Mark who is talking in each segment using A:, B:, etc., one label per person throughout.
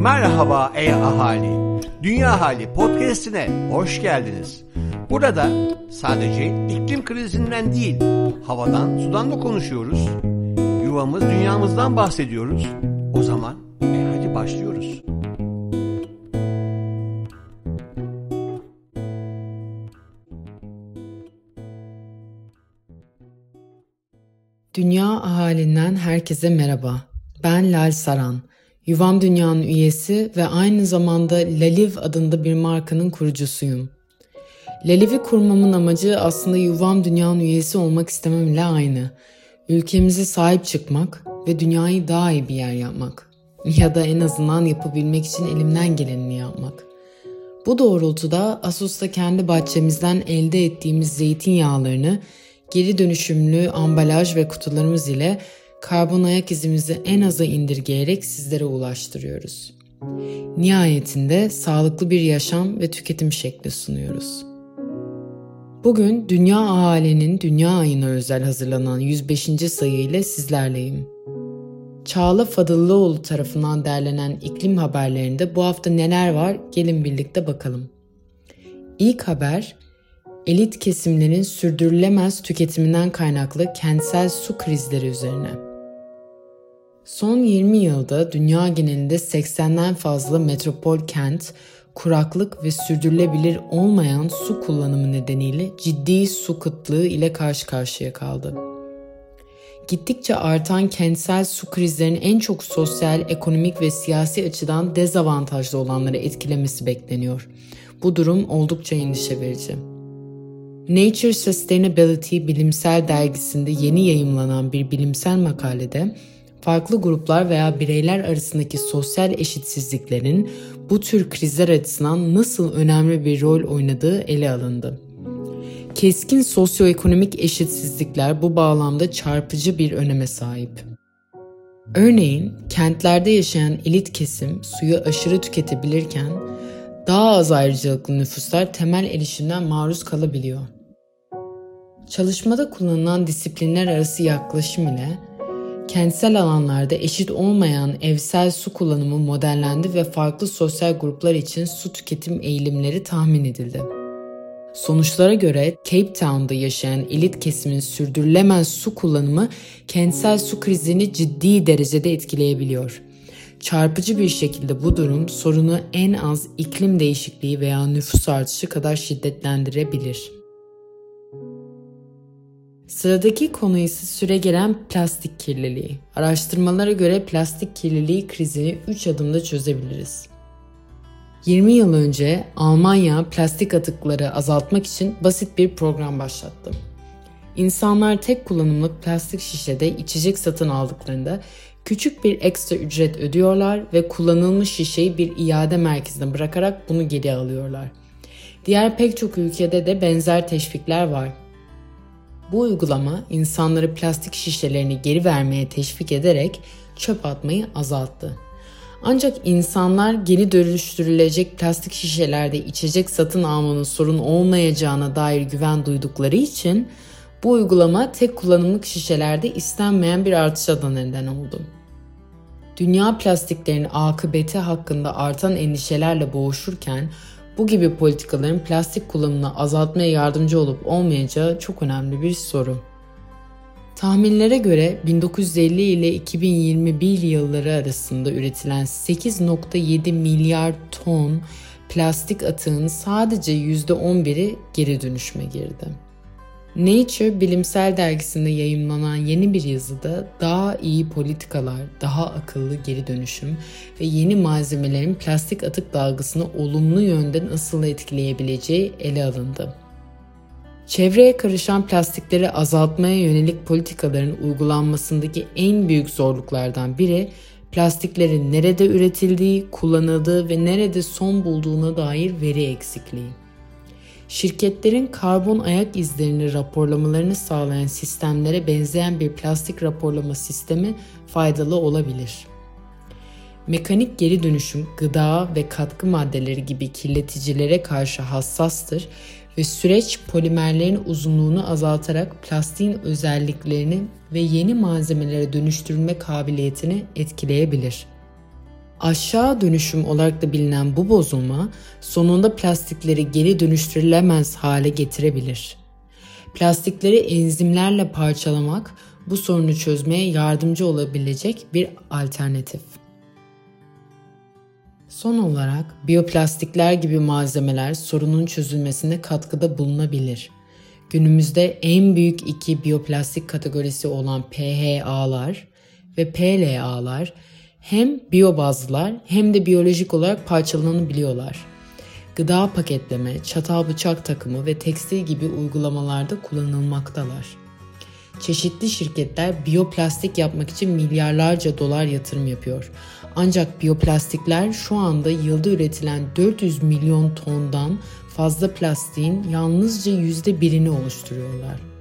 A: Merhaba ey ahali. Dünya Hali podcast'ine hoş geldiniz. Burada sadece iklim krizinden değil, havadan, sudan da konuşuyoruz. Yuvamız, dünyamızdan bahsediyoruz. O zaman e hadi başlıyoruz.
B: Dünya ahalinden herkese merhaba. Ben Lal Saran. Yuvam Dünya'nın üyesi ve aynı zamanda Laliv adında bir markanın kurucusuyum. Laliv'i kurmamın amacı aslında Yuvam Dünya'nın üyesi olmak istememle aynı. Ülkemize sahip çıkmak ve dünyayı daha iyi bir yer yapmak. Ya da en azından yapabilmek için elimden gelenini yapmak. Bu doğrultuda Asus'ta kendi bahçemizden elde ettiğimiz zeytinyağlarını geri dönüşümlü ambalaj ve kutularımız ile karbon ayak izimizi en aza indirgeyerek sizlere ulaştırıyoruz. Nihayetinde sağlıklı bir yaşam ve tüketim şekli sunuyoruz. Bugün Dünya Ahalinin Dünya Ayı'na özel hazırlanan 105. sayı ile sizlerleyim. Çağla Fadıllıoğlu tarafından derlenen iklim haberlerinde bu hafta neler var gelin birlikte bakalım. İlk haber elit kesimlerin sürdürülemez tüketiminden kaynaklı kentsel su krizleri üzerine. Son 20 yılda dünya genelinde 80'den fazla metropol kent, kuraklık ve sürdürülebilir olmayan su kullanımı nedeniyle ciddi su kıtlığı ile karşı karşıya kaldı. Gittikçe artan kentsel su krizlerinin en çok sosyal, ekonomik ve siyasi açıdan dezavantajlı olanları etkilemesi bekleniyor. Bu durum oldukça endişe verici. Nature Sustainability bilimsel dergisinde yeni yayımlanan bir bilimsel makalede farklı gruplar veya bireyler arasındaki sosyal eşitsizliklerin bu tür krizler açısından nasıl önemli bir rol oynadığı ele alındı. Keskin sosyoekonomik eşitsizlikler bu bağlamda çarpıcı bir öneme sahip. Örneğin kentlerde yaşayan elit kesim suyu aşırı tüketebilirken daha az ayrıcalıklı nüfuslar temel erişimden maruz kalabiliyor. Çalışmada kullanılan disiplinler arası yaklaşım ile kentsel alanlarda eşit olmayan evsel su kullanımı modellendi ve farklı sosyal gruplar için su tüketim eğilimleri tahmin edildi. Sonuçlara göre Cape Town'da yaşayan elit kesimin sürdürülemez su kullanımı kentsel su krizini ciddi derecede etkileyebiliyor. Çarpıcı bir şekilde bu durum sorunu en az iklim değişikliği veya nüfus artışı kadar şiddetlendirebilir. Sıradaki konu ise süre gelen plastik kirliliği. Araştırmalara göre plastik kirliliği krizini 3 adımda çözebiliriz. 20 yıl önce Almanya plastik atıkları azaltmak için basit bir program başlattı. İnsanlar tek kullanımlık plastik şişede içecek satın aldıklarında küçük bir ekstra ücret ödüyorlar ve kullanılmış şişeyi bir iade merkezine bırakarak bunu geri alıyorlar. Diğer pek çok ülkede de benzer teşvikler var. Bu uygulama insanları plastik şişelerini geri vermeye teşvik ederek çöp atmayı azalttı. Ancak insanlar geri dönüştürülecek plastik şişelerde içecek satın almanın sorun olmayacağına dair güven duydukları için bu uygulama tek kullanımlık şişelerde istenmeyen bir artışa da neden oldu. Dünya plastiklerinin akıbeti hakkında artan endişelerle boğuşurken bu gibi politikaların plastik kullanımını azaltmaya yardımcı olup olmayacağı çok önemli bir soru. Tahminlere göre 1950 ile 2021 yılları arasında üretilen 8.7 milyar ton plastik atığın sadece %11'i geri dönüşüme girdi. Nature bilimsel dergisinde yayımlanan yeni bir yazıda daha iyi politikalar, daha akıllı geri dönüşüm ve yeni malzemelerin plastik atık dalgasını olumlu yönde nasıl etkileyebileceği ele alındı. Çevreye karışan plastikleri azaltmaya yönelik politikaların uygulanmasındaki en büyük zorluklardan biri plastiklerin nerede üretildiği, kullanıldığı ve nerede son bulduğuna dair veri eksikliği şirketlerin karbon ayak izlerini raporlamalarını sağlayan sistemlere benzeyen bir plastik raporlama sistemi faydalı olabilir. Mekanik geri dönüşüm gıda ve katkı maddeleri gibi kirleticilere karşı hassastır ve süreç polimerlerin uzunluğunu azaltarak plastiğin özelliklerini ve yeni malzemelere dönüştürülme kabiliyetini etkileyebilir. Aşağı dönüşüm olarak da bilinen bu bozulma sonunda plastikleri geri dönüştürülemez hale getirebilir. Plastikleri enzimlerle parçalamak bu sorunu çözmeye yardımcı olabilecek bir alternatif. Son olarak biyoplastikler gibi malzemeler sorunun çözülmesine katkıda bulunabilir. Günümüzde en büyük iki biyoplastik kategorisi olan PHA'lar ve PLA'lar hem biyobazlılar hem de biyolojik olarak parçalanabiliyorlar. Gıda paketleme, çatal bıçak takımı ve tekstil gibi uygulamalarda kullanılmaktalar. Çeşitli şirketler biyoplastik yapmak için milyarlarca dolar yatırım yapıyor. Ancak biyoplastikler şu anda yılda üretilen 400 milyon tondan fazla plastiğin yalnızca yüzde birini oluşturuyorlar.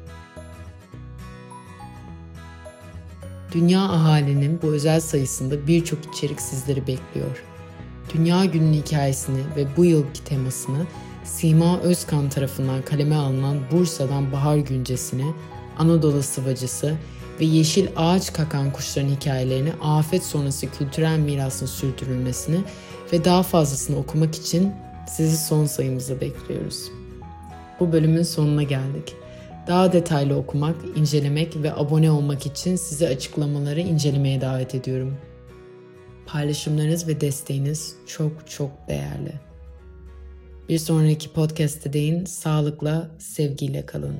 B: Dünya ahalinin bu özel sayısında birçok içerik sizleri bekliyor. Dünya Günü'nün hikayesini ve bu yılki temasını Sima Özkan tarafından kaleme alınan Bursa'dan Bahar Güncesi'ni, Anadolu Sıvacısı ve yeşil ağaç kakan kuşların hikayelerini afet sonrası kültürel mirasın sürdürülmesini ve daha fazlasını okumak için sizi son sayımıza bekliyoruz. Bu bölümün sonuna geldik. Daha detaylı okumak, incelemek ve abone olmak için sizi açıklamaları incelemeye davet ediyorum. Paylaşımlarınız ve desteğiniz çok çok değerli. Bir sonraki podcast'te deyin sağlıkla, sevgiyle kalın.